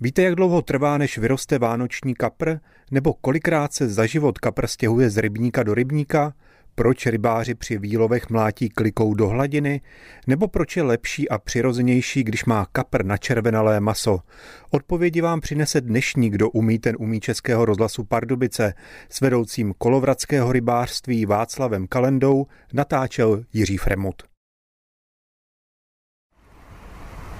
Víte, jak dlouho trvá, než vyroste vánoční kapr? Nebo kolikrát se za život kapr stěhuje z rybníka do rybníka? Proč rybáři při výlovech mlátí klikou do hladiny? Nebo proč je lepší a přirozenější, když má kapr na červenalé maso? Odpovědi vám přinese dnešní, kdo umí ten umí Českého rozhlasu Pardubice. S vedoucím kolovradského rybářství Václavem Kalendou natáčel Jiří Fremut.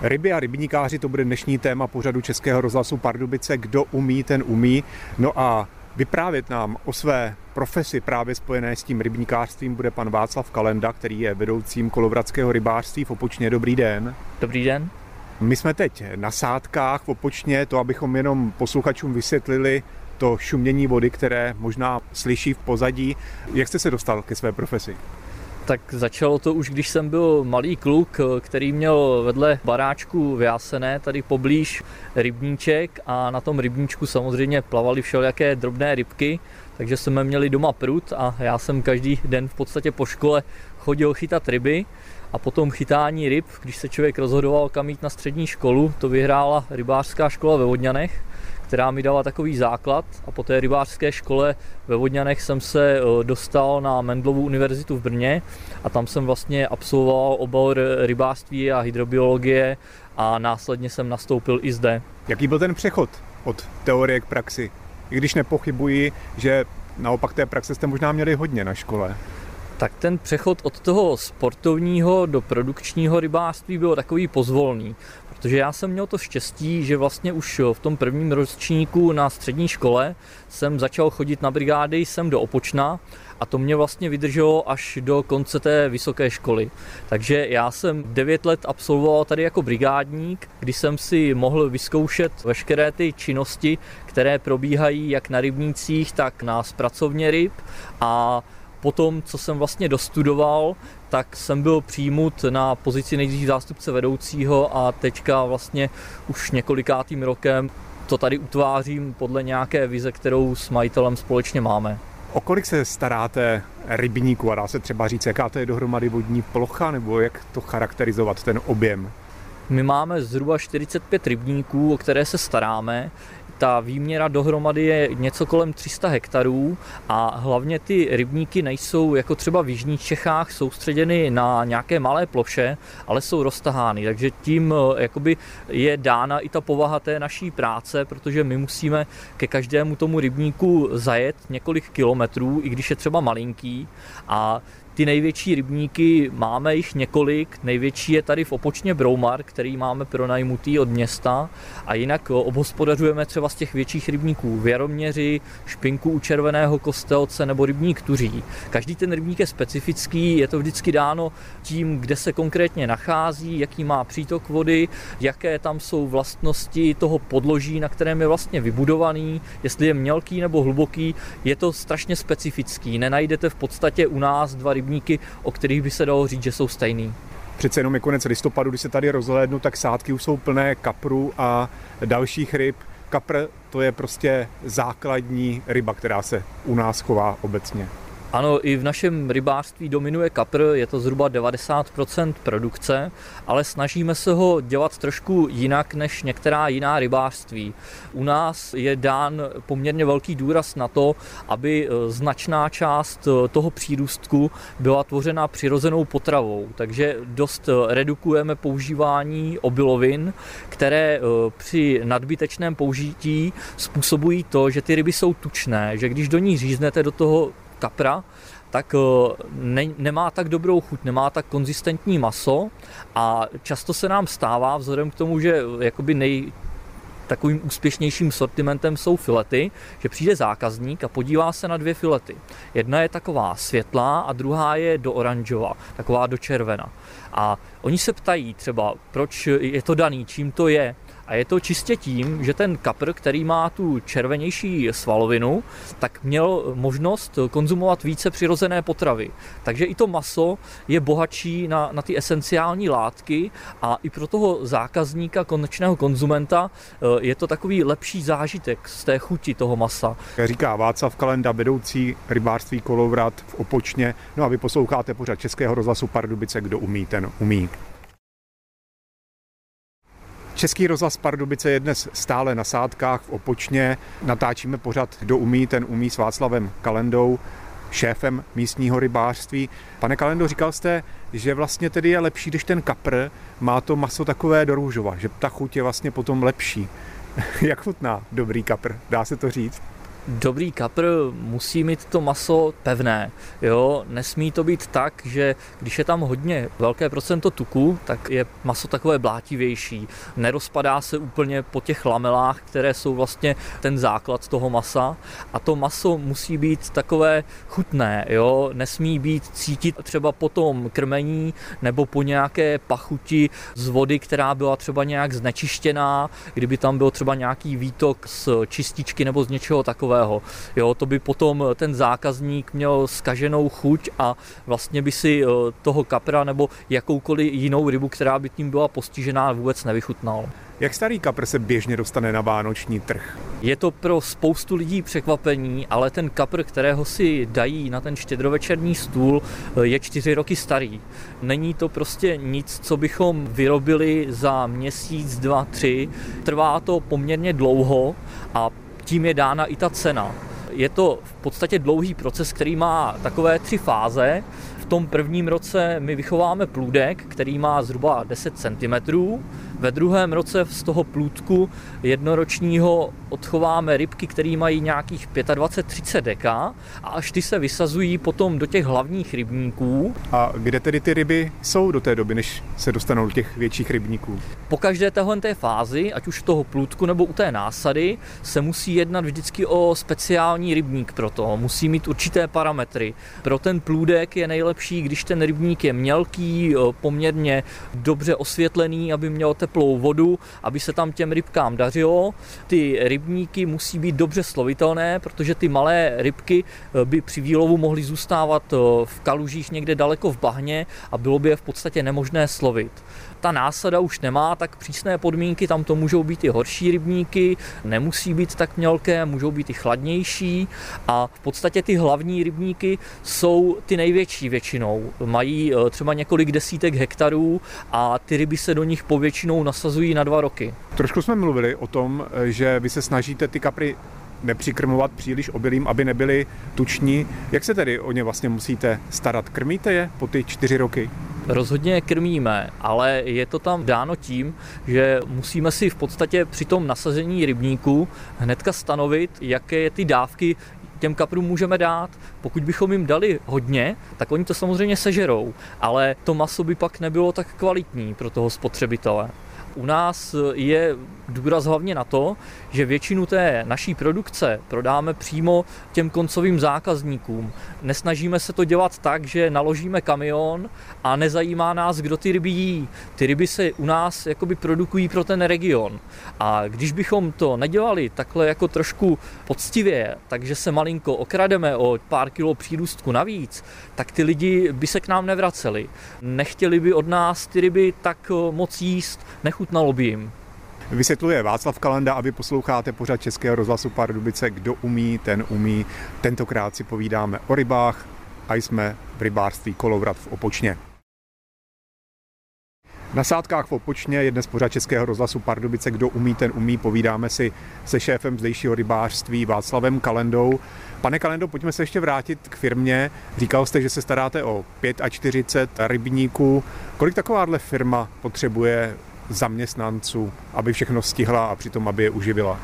Ryby a rybníkáři, to bude dnešní téma pořadu Českého rozhlasu Pardubice. Kdo umí, ten umí. No a vyprávět nám o své profesi právě spojené s tím rybníkářstvím bude pan Václav Kalenda, který je vedoucím kolovradského rybářství v Opočně. Dobrý den. Dobrý den. My jsme teď na sádkách v Opočně, to abychom jenom posluchačům vysvětlili to šumění vody, které možná slyší v pozadí. Jak jste se dostal ke své profesi? Tak začalo to už, když jsem byl malý kluk, který měl vedle baráčku vyjásené, tady poblíž rybníček a na tom rybníčku samozřejmě plavaly všelijaké drobné rybky, takže jsme měli doma prut a já jsem každý den v podstatě po škole chodil chytat ryby a potom chytání ryb, když se člověk rozhodoval kam jít na střední školu, to vyhrála rybářská škola ve Vodňanech, která mi dala takový základ a po té rybářské škole ve Vodňanech jsem se eh, dostal na Mendlovu univerzitu v Brně a tam jsem vlastně absolvoval obor rybářství a hydrobiologie a následně jsem nastoupil i zde. Jaký byl ten přechod od teorie k praxi? I když nepochybuji, že naopak té praxe jste možná měli hodně na škole. Tak ten přechod od toho sportovního do produkčního rybářství byl takový pozvolný, Protože já jsem měl to štěstí, že vlastně už v tom prvním ročníku na střední škole jsem začal chodit na brigády sem do Opočna a to mě vlastně vydrželo až do konce té vysoké školy. Takže já jsem 9 let absolvoval tady jako brigádník, kdy jsem si mohl vyzkoušet veškeré ty činnosti, které probíhají jak na rybnících, tak na zpracovně ryb a potom, co jsem vlastně dostudoval, tak jsem byl přijmut na pozici nejdřív zástupce vedoucího a teďka vlastně už několikátým rokem to tady utvářím podle nějaké vize, kterou s majitelem společně máme. O kolik se staráte rybníku a dá se třeba říct, jaká to je dohromady vodní plocha nebo jak to charakterizovat, ten objem? My máme zhruba 45 rybníků, o které se staráme. Ta výměra dohromady je něco kolem 300 hektarů a hlavně ty rybníky nejsou jako třeba v Jižních Čechách soustředěny na nějaké malé ploše, ale jsou roztahány, takže tím eh, jakoby je dána i ta povaha té naší práce, protože my musíme ke každému tomu rybníku zajet několik kilometrů, i když je třeba malinký. A ty největší rybníky máme jich několik. Největší je tady v Opočně Broumar, který máme pronajmutý od města. A jinak obhospodařujeme třeba z těch větších rybníků Věroměři, Špinku u Červeného kostelce nebo rybník Tuří. Každý ten rybník je specifický, je to vždycky dáno tím, kde se konkrétně nachází, jaký má přítok vody, jaké tam jsou vlastnosti toho podloží, na kterém je vlastně vybudovaný, jestli je mělký nebo hluboký, je to strašně specifický. Nenajdete v podstatě u nás dva rybníky rybníky, o kterých by se dalo říct, že jsou stejný. Přece jenom je konec listopadu, když se tady rozhlédnu, tak sádky už jsou plné kapru a dalších ryb. Kapr to je prostě základní ryba, která se u nás chová obecně. Ano, i v našem rybářství dominuje kapr, je to zhruba 90% produkce, ale snažíme se ho dělat trošku jinak než některá jiná rybářství. U nás je dán poměrně velký důraz na to, aby e, značná část e, toho přírůstku byla tvořena přirozenou potravou, takže dost e, redukujeme používání obilovin, které při nadbytečném použití způsobují to, že ty ryby jsou tučné, že když do ní říznete do toho kapra, tak eh, ne, nemá tak dobrou chuť, nemá tak konzistentní maso a často se nám stává, vzhledem k tomu, že jakoby nej, takovým úspěšnějším sortimentem jsou filety, že přijde zákazník a podívá se na dvě filety. Jedna je taková světlá a druhá je do oranžová, taková do červena. A oni se ptají třeba, proč je to daný, čím to je. A je to čistě tím, že ten kapr, který má tu červenější svalovinu, tak měl možnost konzumovat více přirozené potravy. Takže i to maso je bohatší na, na ty esenciální látky a i pro toho zákazníka, konečného konzumenta, eh, je to takový lepší zážitek z té chuti toho masa. Říká Václav Kalenda, vedoucí rybářství Kolovrat v Opočně. No a vy posloucháte pořád Českého rozhlasu Pardubice, kdo umí, ten umí. Český rozhlas Pardubice je dnes stále na sádkách v Opočně. Natáčíme pořad Kdo umí, ten umí s Václavem Kalendou, šéfem místního rybářství. Pane Kalendo, říkal jste, že vlastně tedy je lepší, když ten kapr má to maso takové do růžova, že ta chuť je vlastně potom lepší. Jak chutná dobrý kapr, dá se to říct? Dobrý kapr musí mít to maso pevné. Jo? Nesmí to být tak, že když je tam hodně velké procento tuku, tak je maso takové blátivější. Nerozpadá se úplně po těch lamelách, které jsou vlastně ten základ toho masa. A to maso musí být takové chutné. Jo? Nesmí být cítit třeba po tom krmení nebo po nějaké pachuti z vody, která byla třeba nějak znečištěná, kdyby tam byl třeba nějaký výtok z čističky nebo z něčeho takového takového. Jo, to by potom ten zákazník měl skaženou chuť a vlastně by si eh, toho kapra nebo jakoukoliv jinou rybu, která by tím byla postižená, vůbec nevychutnal. Jak starý kapr se běžně dostane na vánoční trh? Je to pro spoustu lidí překvapení, ale ten kapr, kterého si dají na ten štědrovečerní stůl, eh, je čtyři roky starý. Není to prostě nic, co bychom vyrobili za měsíc, dva, tři. Trvá to poměrně dlouho a tím je dána i ta cena. Je to v podstatě dlouhý proces, který má takové tři fáze. V tom prvním roce my vychováme plůdek, který má zhruba 10 cm. Ve druhém roce z toho plůdku jednoročního odchováme rybky, které mají nějakých 25-30 deka a až ty se vysazují potom do těch hlavních rybníků. A kde tedy ty ryby jsou do té doby, než se dostanou do těch větších rybníků? Po každé téhle té fázi, ať už toho plůdku nebo u té násady, se musí jednat vždycky o speciální rybník pro to. Musí mít určité parametry. Pro ten plůdek je nejlepší, když ten rybník je mělký, poměrně dobře osvětlený, aby měl teplou vodu, aby se tam těm rybkám dařilo. Ty rybníky musí být dobře slovitelné, protože ty malé rybky eh, by při výlovu mohly zůstávat eh, v kalužích někde daleko v bahně a bylo by je v podstatě nemožné slovit ta násada už nemá tak přísné podmínky, tam to můžou být i horší rybníky, nemusí být tak mělké, můžou být i chladnější a v podstatě ty hlavní rybníky jsou ty největší většinou. Mají eh, třeba několik desítek hektarů a ty ryby se do nich povětšinou nasazují na dva roky. Trošku jsme mluvili o tom, eh, že vy se snažíte ty kapry nepřikrmovat příliš obilím, aby nebyly tuční. Jak se tedy o ně vlastně musíte starat? Krmíte je po ty čtyři roky? Rozhodně krmíme, ale je to tam dáno tím, že musíme si v podstatě při tom nasazení rybníku hnedka stanovit, jaké ty dávky těm kaprům můžeme dát. Pokud bychom jim dali hodně, tak oni to samozřejmě sežerou, ale to maso by pak nebylo tak kvalitní pro toho spotřebitele. U nás je důraz hlavně na to, že většinu té naší produkce prodáme přímo těm koncovým zákazníkům. Nesnažíme se to dělat tak, že naložíme kamion a nezajímá nás, kdo ty ryby jí. Ty ryby se u nás jakoby produkují pro ten region. A když bychom to nedělali takhle jako trošku poctivě, takže se malinko okrademe o pár kilo přírůstku navíc, tak ty lidi by se k nám nevraceli. Nechtěli by od nás ty ryby tak moc jíst, nechutnalo by jim. Vysvětluje Václav Kalenda a vy posloucháte pořad Českého rozhlasu Pardubice. Kdo umí, ten umí. Tentokrát si povídáme o rybách a jsme v rybářství Kolovrat v Opočně. Na sádkách v Opočně je dnes pořad Českého rozhlasu Pardubice. Kdo umí, ten umí. Povídáme si se šéfem zdejšího rybářství Václavem Kalendou. Pane Kalendo, pojďme se ještě vrátit k firmě. Říkal jste, že se staráte o 45 rybníků. Kolik takováhle firma potřebuje zaměstnanců, aby všechno stihla a přitom, aby je uživila?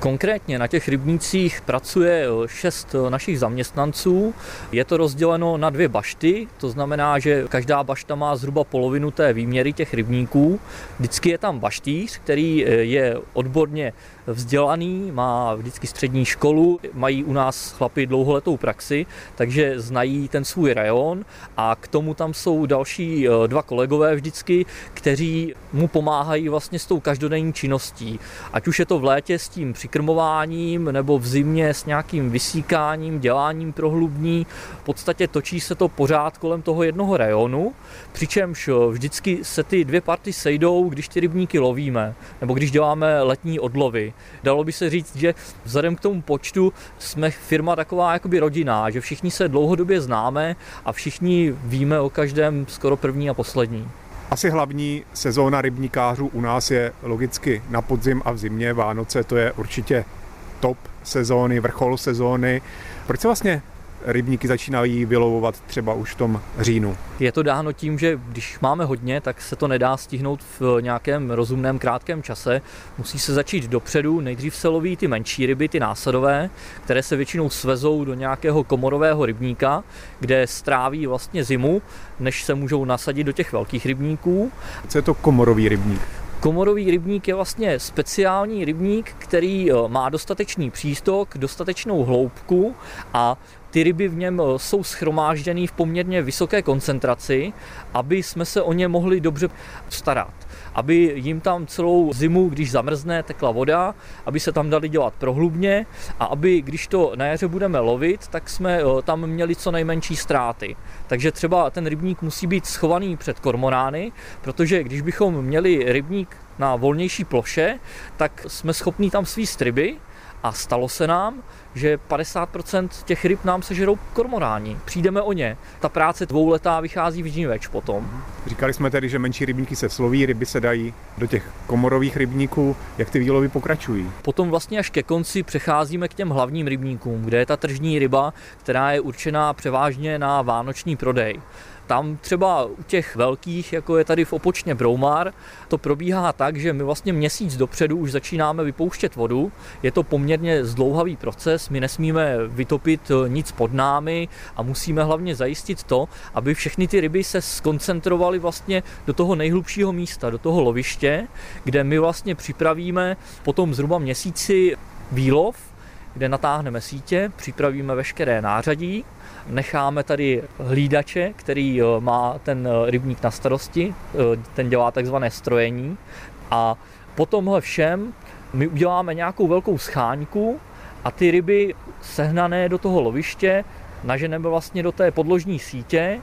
Konkrétně na těch rybnících pracuje eh, šest eh, našich zaměstnanců. Je to rozděleno na dvě bašty, to znamená, že každá bašta má zhruba polovinu té výměry těch rybníků. Vždycky je tam baštíř, který eh, je odborně vzdělaný, má vždycky střední školu, mají u nás chlapi dlouholetou praxi, takže znají ten svůj rajon a k tomu tam jsou další dva kolegové vždycky, kteří mu pomáhají vlastně s tou každodenní činností. Ať už je to v létě s tím přikrmováním nebo v zimě s nějakým vysíkáním, děláním prohlubní. V podstatě točí se to pořád kolem toho jednoho rajonu, přičemž vždycky se ty dvě party sejdou, když ty rybníky lovíme, nebo když děláme letní odlovy. Dalo by se říct, že vzhledem k tomu počtu jsme firma taková jakoby rodinná, že všichni se dlouhodobě známe a všichni víme o každém skoro první a poslední. Asi hlavní sezóna rybníkářů u nás je logicky na podzim a v zimě. Vánoce to je určitě top sezóny, vrchol sezóny. Proč se vlastně rybníky začínají vylovovat třeba už v tom říjnu. Je to dáno tím, že když máme hodně, tak se to nedá stihnout v nějakém rozumném krátkém čase. Musí se začít dopředu, nejdřív se loví ty menší ryby, ty násadové, které se většinou svezou do nějakého komorového rybníka, kde stráví vlastně zimu, než se můžou nasadit do těch velkých rybníků. Co je to komorový rybník? Komorový rybník je vlastně speciální rybník, který eh, má dostatečný přístok, dostatečnou hloubku a ty ryby v něm eh, jsou schromážděny v poměrně vysoké koncentraci, aby jsme se o ně mohli dobře starat. Aby jim tam celou zimu, když zamrzne, tekla voda, aby se tam dali dělat prohlubně a aby, když to na jaře budeme lovit, tak jsme eh, tam měli co nejmenší ztráty. Takže třeba ten rybník musí být schovaný před kormorány, protože když bychom měli rybník na volnější ploše, tak jsme schopni tam svíst ryby, a stalo se nám, že 50% těch ryb nám sežerou kormoráni. Přijdeme o ně. Ta práce dvouletá vychází vždy več potom. Říkali jsme tedy, že menší rybníky se sloví, ryby se dají do těch komorových rybníků. Jak ty výlovy pokračují? Potom vlastně až ke konci přecházíme k těm hlavním rybníkům, kde je ta tržní ryba, která je určená převážně na vánoční prodej. Tam třeba u těch velkých, jako je tady v Opočně Broumar, to probíhá tak, že my vlastně měsíc dopředu už začínáme vypouštět vodu. Je to poměrně zdlouhavý proces, my nesmíme vytopit eh, nic pod námi a musíme hlavně zajistit to, aby všechny ty ryby se skoncentrovaly vlastně do toho nejhlubšího místa, do toho loviště, kde my vlastně připravíme potom zhruba měsíci výlov, kde natáhneme sítě, připravíme veškeré nářadí necháme tady hlídače, který eh, má ten eh, rybník na starosti, eh, ten dělá takzvané strojení. A po tomhle všem my uděláme nějakou velkou scháňku a ty ryby sehnané do toho loviště naženeme vlastně do té podložní sítě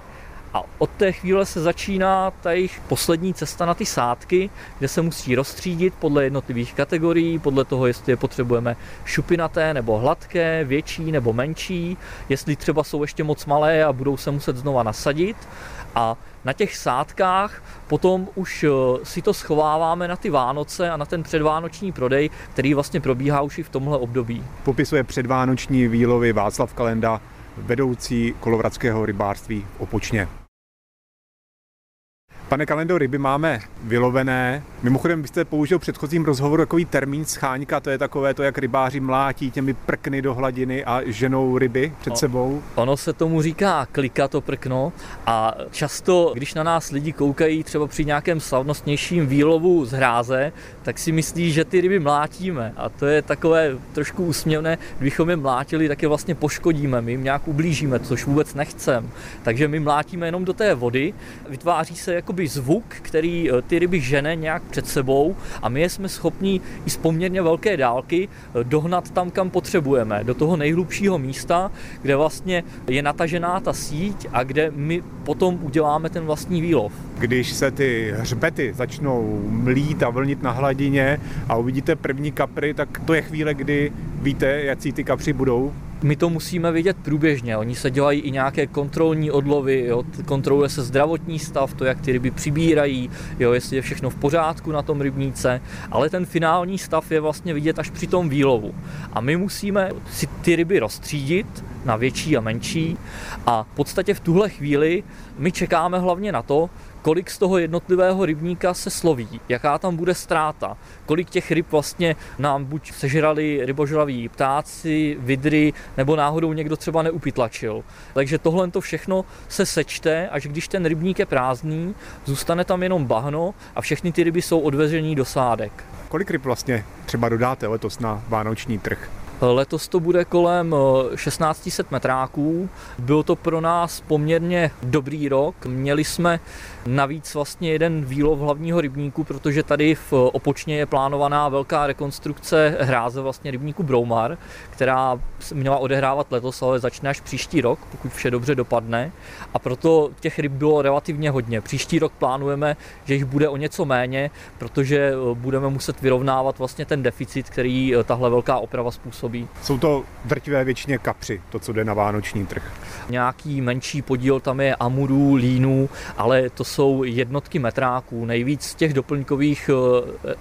a od té chvíle se začíná ta jejich poslední cesta na ty sádky, kde se musí rozstřídit podle jednotlivých kategorií, podle toho, jestli je potřebujeme šupinaté nebo hladké, větší nebo menší, jestli třeba jsou ještě moc malé a budou se muset znova nasadit. A na těch sádkách potom už eh, si to schováváme na ty Vánoce a na ten předvánoční prodej, který vlastně probíhá už i v tomhle období. Popisuje předvánoční výlovy Václav Kalenda, vedoucí kolovradského rybářství v Opočně. Pane Kalendo, ryby máme vylovené. Mimochodem, byste použil v předchozím rozhovoru takový termín scháňka, to je takové to, jak rybáři mlátí těmi prkny do hladiny a ženou ryby před no, sebou. Ono se tomu říká klika to prkno a často, když na nás lidi koukají třeba při nějakém slavnostnějším výlovu z hráze, tak si myslí, že ty ryby mlátíme a to je takové trošku úsměvné, kdybychom je mlátili, tak je vlastně poškodíme, my jim nějak ublížíme, což vůbec nechcem. Takže my mlátíme jenom do té vody, vytváří se jako jakoby zvuk, který eh, ty ryby žene nějak před sebou a my jsme schopni i z poměrně velké dálky eh, dohnat tam, kam potřebujeme, do toho nejhlubšího místa, kde vlastně je natažená ta síť a kde my potom uděláme ten vlastní výlov. Když se ty hřbety začnou mlít a vlnit na hladině a uvidíte první kapry, tak to je chvíle, kdy víte, jaký ty kapři budou my to musíme vidět průběžně. Oni se dělají i nějaké kontrolní odlovy, jo, kontroluje se zdravotní stav, to, jak ty ryby přibírají, jo, jestli je všechno v pořádku na tom rybníce, ale ten finální stav je vlastně vidět až při tom výlovu. A my musíme si ty ryby rozstřídit na větší a menší a v podstatě v tuhle chvíli my čekáme hlavně na to, kolik z toho jednotlivého rybníka se sloví, jaká tam bude ztráta, kolik těch ryb vlastně nám buď sežrali rybožraví ptáci, vidry, nebo náhodou někdo třeba neupytlačil. Takže tohle to všechno se sečte, až když ten rybník je prázdný, zůstane tam jenom bahno a všechny ty ryby jsou odvezení do sádek. Kolik ryb vlastně třeba dodáte letos na vánoční trh? Letos to bude kolem 1600 eh, metráků. Byl to pro nás poměrně dobrý rok. Měli jsme navíc vlastně jeden výlov hlavního rybníku, protože tady v Opočně je plánovaná velká rekonstrukce hráze vlastně rybníku Broumar, která měla odehrávat letos, ale začne až příští rok, pokud vše dobře dopadne. A proto těch ryb bylo relativně hodně. Příští rok plánujeme, že jich bude o něco méně, protože eh, budeme muset vyrovnávat vlastně ten deficit, který eh, tahle velká oprava způsobí působí. Jsou to drtivé většině kapři, to, co jde na vánoční trh. Nějaký menší podíl tam je amurů, línů, ale to jsou jednotky metráků. Nejvíc z těch doplňkových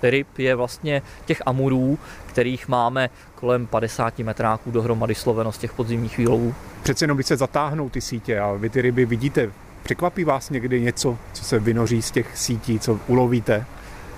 eh, ryb je vlastně těch amurů, kterých máme kolem 50 metráků dohromady sloveno z těch podzimních výlovů. Přece jenom, když se zatáhnou ty sítě a vy ty ryby vidíte, překvapí vás někdy něco, co se vynoří z těch sítí, co ulovíte?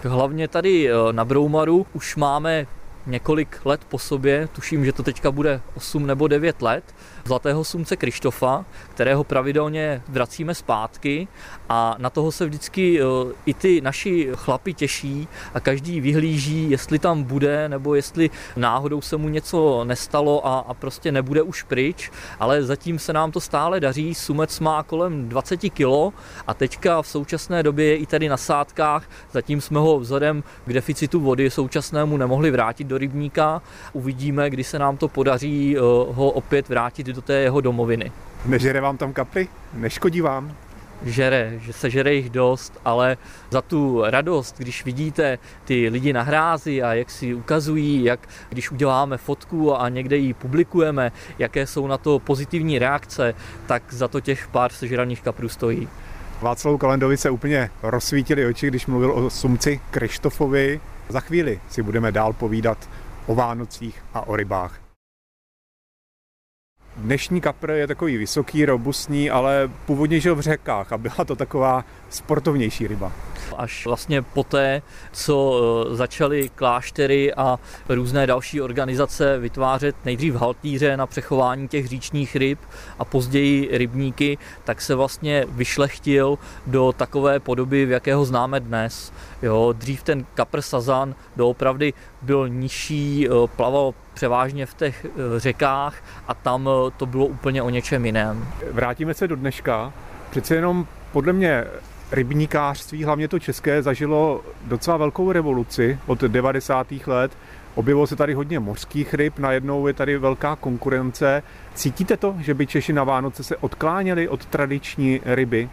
Hlavně tady eh, na Broumaru už máme několik let po sobě, tuším, že to teďka bude 8 nebo 9 let, zlatého sumce Krištofa, kterého pravidelně vracíme zpátky a na toho se vždycky eh, i ty naši chlapi těší a každý vyhlíží, jestli tam bude nebo jestli náhodou se mu něco nestalo a, a prostě nebude už pryč, ale zatím se nám to stále daří. Sumec má kolem 20 kg a teďka v současné době je i tady na sádkách, zatím jsme ho vzhledem k deficitu vody současnému nemohli vrátit do rybníka. Uvidíme, kdy se nám to podaří eh, ho opět vrátit do té jeho domoviny. Nežere vám tam kapry? Neškodí vám? žere, že se žere jich dost, ale za tu radost, když vidíte ty lidi na hrázi a jak si ukazují, jak když uděláme fotku a někde ji publikujeme, jaké jsou na to pozitivní reakce, tak za to těch pár sežraných kaprů stojí. Václavu Kalendovi se úplně rozsvítili oči, když mluvil o sumci Krištofovi. Za chvíli si budeme dál povídat o Vánocích a o rybách. Dnešní kapr je takový vysoký, robustní, ale původně žil v řekách a byla to taková sportovnější ryba. Až vlastně poté, co e, začaly kláštery a různé další organizace vytvářet nejdřív haltíře na přechování těch říčních ryb a později rybníky, tak se vlastně vyšlechtil do takové podoby, v jakého známe dnes. Jo, dřív ten kapr sazan doopravdy byl nižší, e, plaval převážně v těch e, řekách a tam to bylo úplně o něčem jiném. Vrátíme se do dneška. Přece jenom podle mě rybníkářství, hlavně to české, zažilo docela velkou revoluci od 90. let. Objevilo se tady hodně mořských ryb, najednou je tady velká konkurence. Cítíte to, že by Češi na Vánoce se odkláněli od tradiční ryby?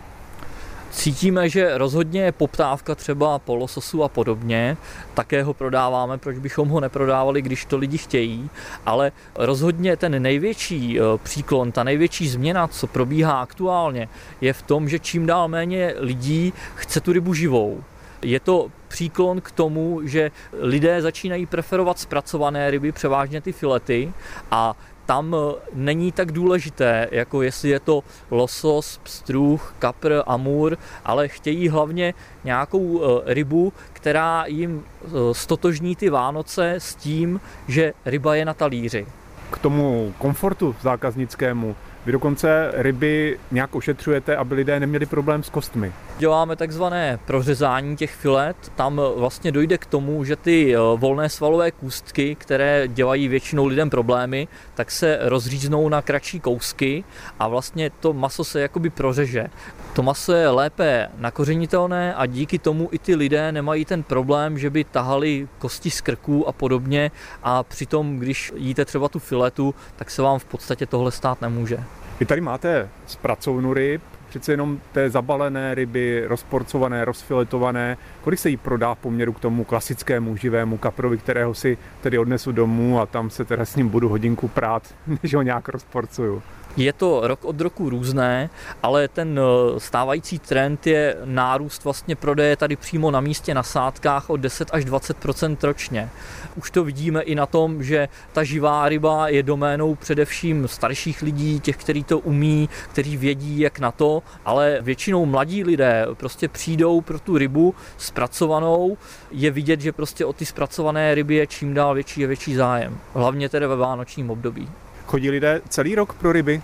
Cítíme, že rozhodně je poptávka třeba po lososu a podobně, také ho prodáváme, proč bychom ho neprodávali, když to lidi chtějí, ale rozhodně ten největší eh, příklon, ta největší změna, co probíhá aktuálně, je v tom, že čím dál méně lidí chce tu rybu živou. Je to příklon k tomu, že lidé začínají preferovat zpracované ryby, převážně ty filety, a tam eh, není tak důležité, jako jestli je to losos, pstruh, kapr, amur, ale chtějí hlavně nějakou eh, rybu, která jim eh, stotožní ty Vánoce s tím, že ryba je na talíři. K tomu komfortu zákaznickému vy dokonce ryby nějak ošetřujete, aby lidé neměli problém s kostmi. Děláme takzvané prořezání těch filet. Tam vlastně dojde k tomu, že ty eh, volné svalové kůstky, které dělají většinou lidem problémy, tak se rozříznou na kratší kousky a vlastně to maso se jakoby prořeže. To maso je lépe nakořenitelné a díky tomu i ty lidé nemají ten problém, že by tahali kosti z krků a podobně a přitom, když jíte třeba tu filetu, tak se vám v podstatě tohle stát nemůže. Vy tady máte zpracovnu ryb, přece jenom té zabalené ryby, rozporcované, rozfiletované. Kolik se jí prodá v poměru k tomu klasickému živému kaprovi, kterého si tedy odnesu domů a tam se teda s ním budu hodinku prát, než ho nějak rozporcuju? Je to rok od roku různé, ale ten eh, stávající trend je nárůst vlastně prodeje tady přímo na místě na sádkách o 10 až 20% ročně. Už to vidíme i na tom, že ta živá ryba je doménou především starších lidí, těch, kteří to umí, kteří vědí, jak na to, ale většinou mladí lidé prostě přijdou pro tu rybu zpracovanou. Je vidět, že prostě o ty zpracované ryby je čím dál větší a větší zájem. Hlavně tedy ve vánočním období. Chodí lidé celý rok pro ryby?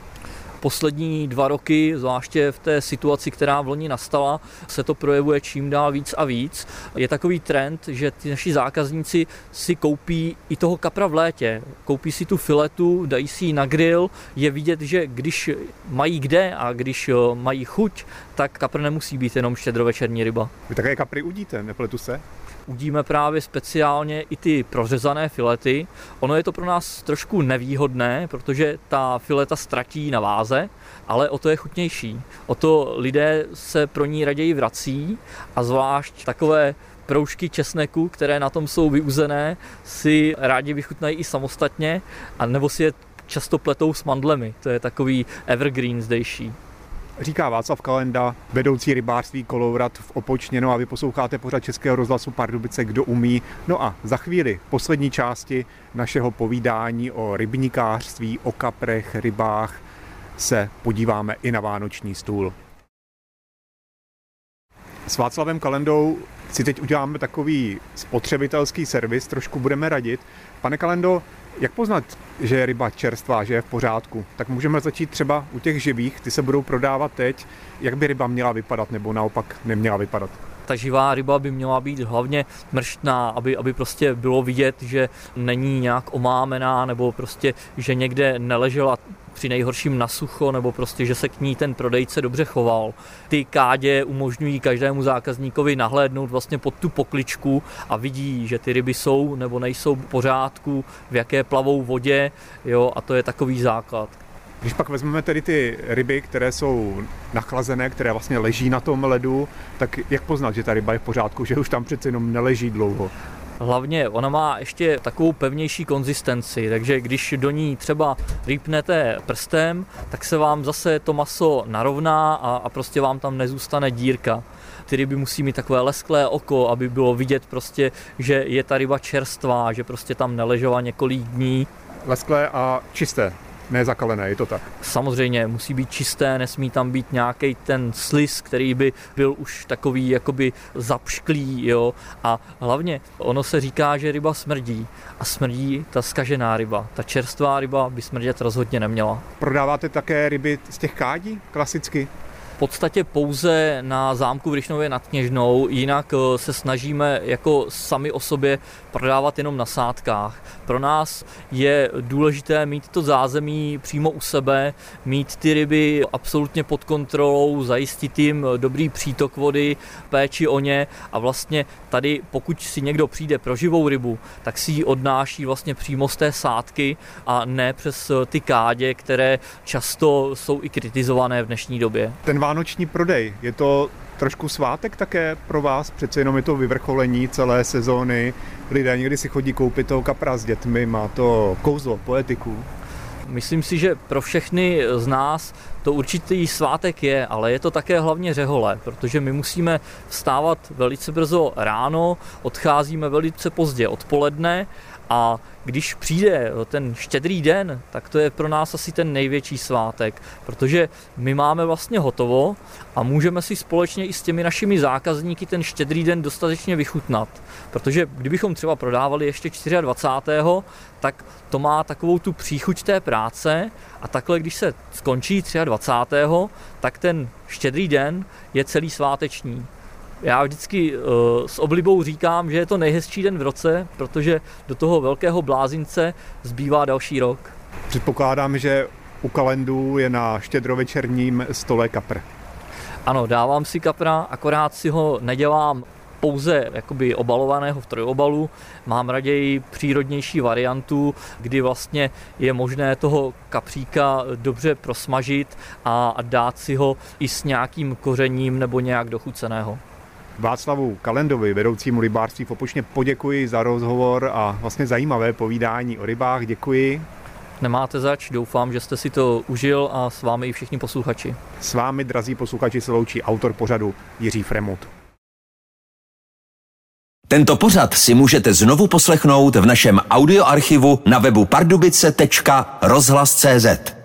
poslední dva roky, zvláště v té situaci, která v loni nastala, se to projevuje čím dál víc a víc. Je takový trend, že ty naši zákazníci si koupí i toho kapra v létě. Koupí si tu filetu, dají si ji na grill. Je vidět, že když mají kde a když eh, mají chuť, tak kapr nemusí být jenom štědrovečerní ryba. Vy také kapry udíte, nepletu se? Udíme právě speciálně i ty prořezané filety. Ono je to pro nás trošku nevýhodné, protože ta fileta ztratí na váze, ale o to je chutnější. O to lidé se pro ní raději vrací a zvlášť takové proužky česneku, které na tom jsou vyuzené, si rádi vychutnají i samostatně, a nebo si je často pletou s mandlemi. To je takový evergreen zdejší. Říká Václav Kalenda, vedoucí rybářství Kolourat v Opočněno a vy posloucháte pořad Českého rozhlasu Pardubice, kdo umí. No a za chvíli poslední části našeho povídání o rybníkářství, o kaprech, rybách se podíváme i na vánoční stůl. S Václavem Kalendou si teď uděláme takový spotřebitelský servis, trošku budeme radit. Pane Kalendo, jak poznat, že je ryba čerstvá, že je v pořádku? Tak můžeme začít třeba u těch živých, ty se budou prodávat teď. Jak by ryba měla vypadat nebo naopak neměla vypadat? ta živá ryba by měla být hlavně mrštná, aby, aby prostě bylo vidět, že není nějak omámená nebo prostě, že někde neležela při nejhorším na sucho, nebo prostě, že se k ní ten prodejce dobře choval. Ty kádě umožňují každému zákazníkovi nahlédnout vlastně pod tu pokličku a vidí, že ty ryby jsou nebo nejsou v pořádku, v jaké plavou vodě, jo, a to je takový základ. Když pak vezmeme tedy ty ryby, které jsou nachlazené, které vlastně leží na tom ledu, tak jak poznat, že ta ryba je v pořádku, že už tam přece jenom neleží dlouho? Hlavně ona má ještě takovou pevnější konzistenci, takže když do ní třeba rýpnete prstem, tak se vám zase to maso narovná a, a prostě vám tam nezůstane dírka. Ty ryby musí mít takové lesklé oko, aby bylo vidět prostě, že je ta ryba čerstvá, že prostě tam neležela několik dní. Lesklé a čisté nezakalené, je to tak? Samozřejmě musí být čisté, nesmí tam být nějaký ten slis, který by byl už takový jakoby zapšklý, jo. A hlavně ono se říká, že ryba smrdí a smrdí ta skažená ryba. Ta čerstvá ryba by smrdět rozhodně neměla. Prodáváte také ryby z těch kádí klasicky? Podstatě pouze na zámku v Ryšnově nad Kněžnou, jinak eh, se snažíme jako sami o sobě prodávat jenom na sádkách. Pro nás je důležité mít to zázemí přímo u sebe, mít ty ryby absolutně pod kontrolou, zajistit jim dobrý přítok vody, péči o ně a vlastně tady, pokud si někdo přijde pro živou rybu, tak si ji odnáší vlastně přímo z té sádky a ne přes ty kádě, které často jsou i kritizované v dnešní době. Ten vánoční prodej, je to trošku svátek také pro vás? Přece jenom je to vyvrcholení celé sezóny. Lidé někdy si chodí koupit toho kapra s dětmi, má to kouzlo, poetiku. Myslím si, že pro všechny z nás to určitý svátek je, ale je to také hlavně řehole, protože my musíme vstávat velice brzo ráno, odcházíme velice pozdě odpoledne a když přijde ten štědrý den, tak to je pro nás asi ten největší svátek, protože my máme vlastně hotovo a můžeme si společně i s těmi našimi zákazníky ten štědrý den dostatečně vychutnat. Protože kdybychom třeba prodávali ještě 24. tak to má takovou tu příchuť té práce a takhle, když se skončí 23. tak ten štědrý den je celý sváteční. Já vždycky uh, s oblibou říkám, že je to nejhezčí den v roce, protože do toho velkého blázince zbývá další rok. Předpokládám, že u kalendů je na štědrovečerním stole kapr. Ano, dávám si kapra, akorát si ho nedělám pouze jakoby obalovaného v trojobalu. Mám raději přírodnější variantu, kdy vlastně je možné toho kapříka dobře prosmažit a dát si ho i s nějakým kořením nebo nějak dochuceného. Václavu Kalendovi, vedoucímu rybářství v Opočně, poděkuji za rozhovor a vlastně zajímavé povídání o rybách. Děkuji. Nemáte zač, doufám, že jste si to užil a s vámi i všichni posluchači. S vámi, drazí posluchači, se loučí autor pořadu Jiří Fremut. Tento pořad si můžete znovu poslechnout v našem audioarchivu na webu pardubice.rozhlas.cz.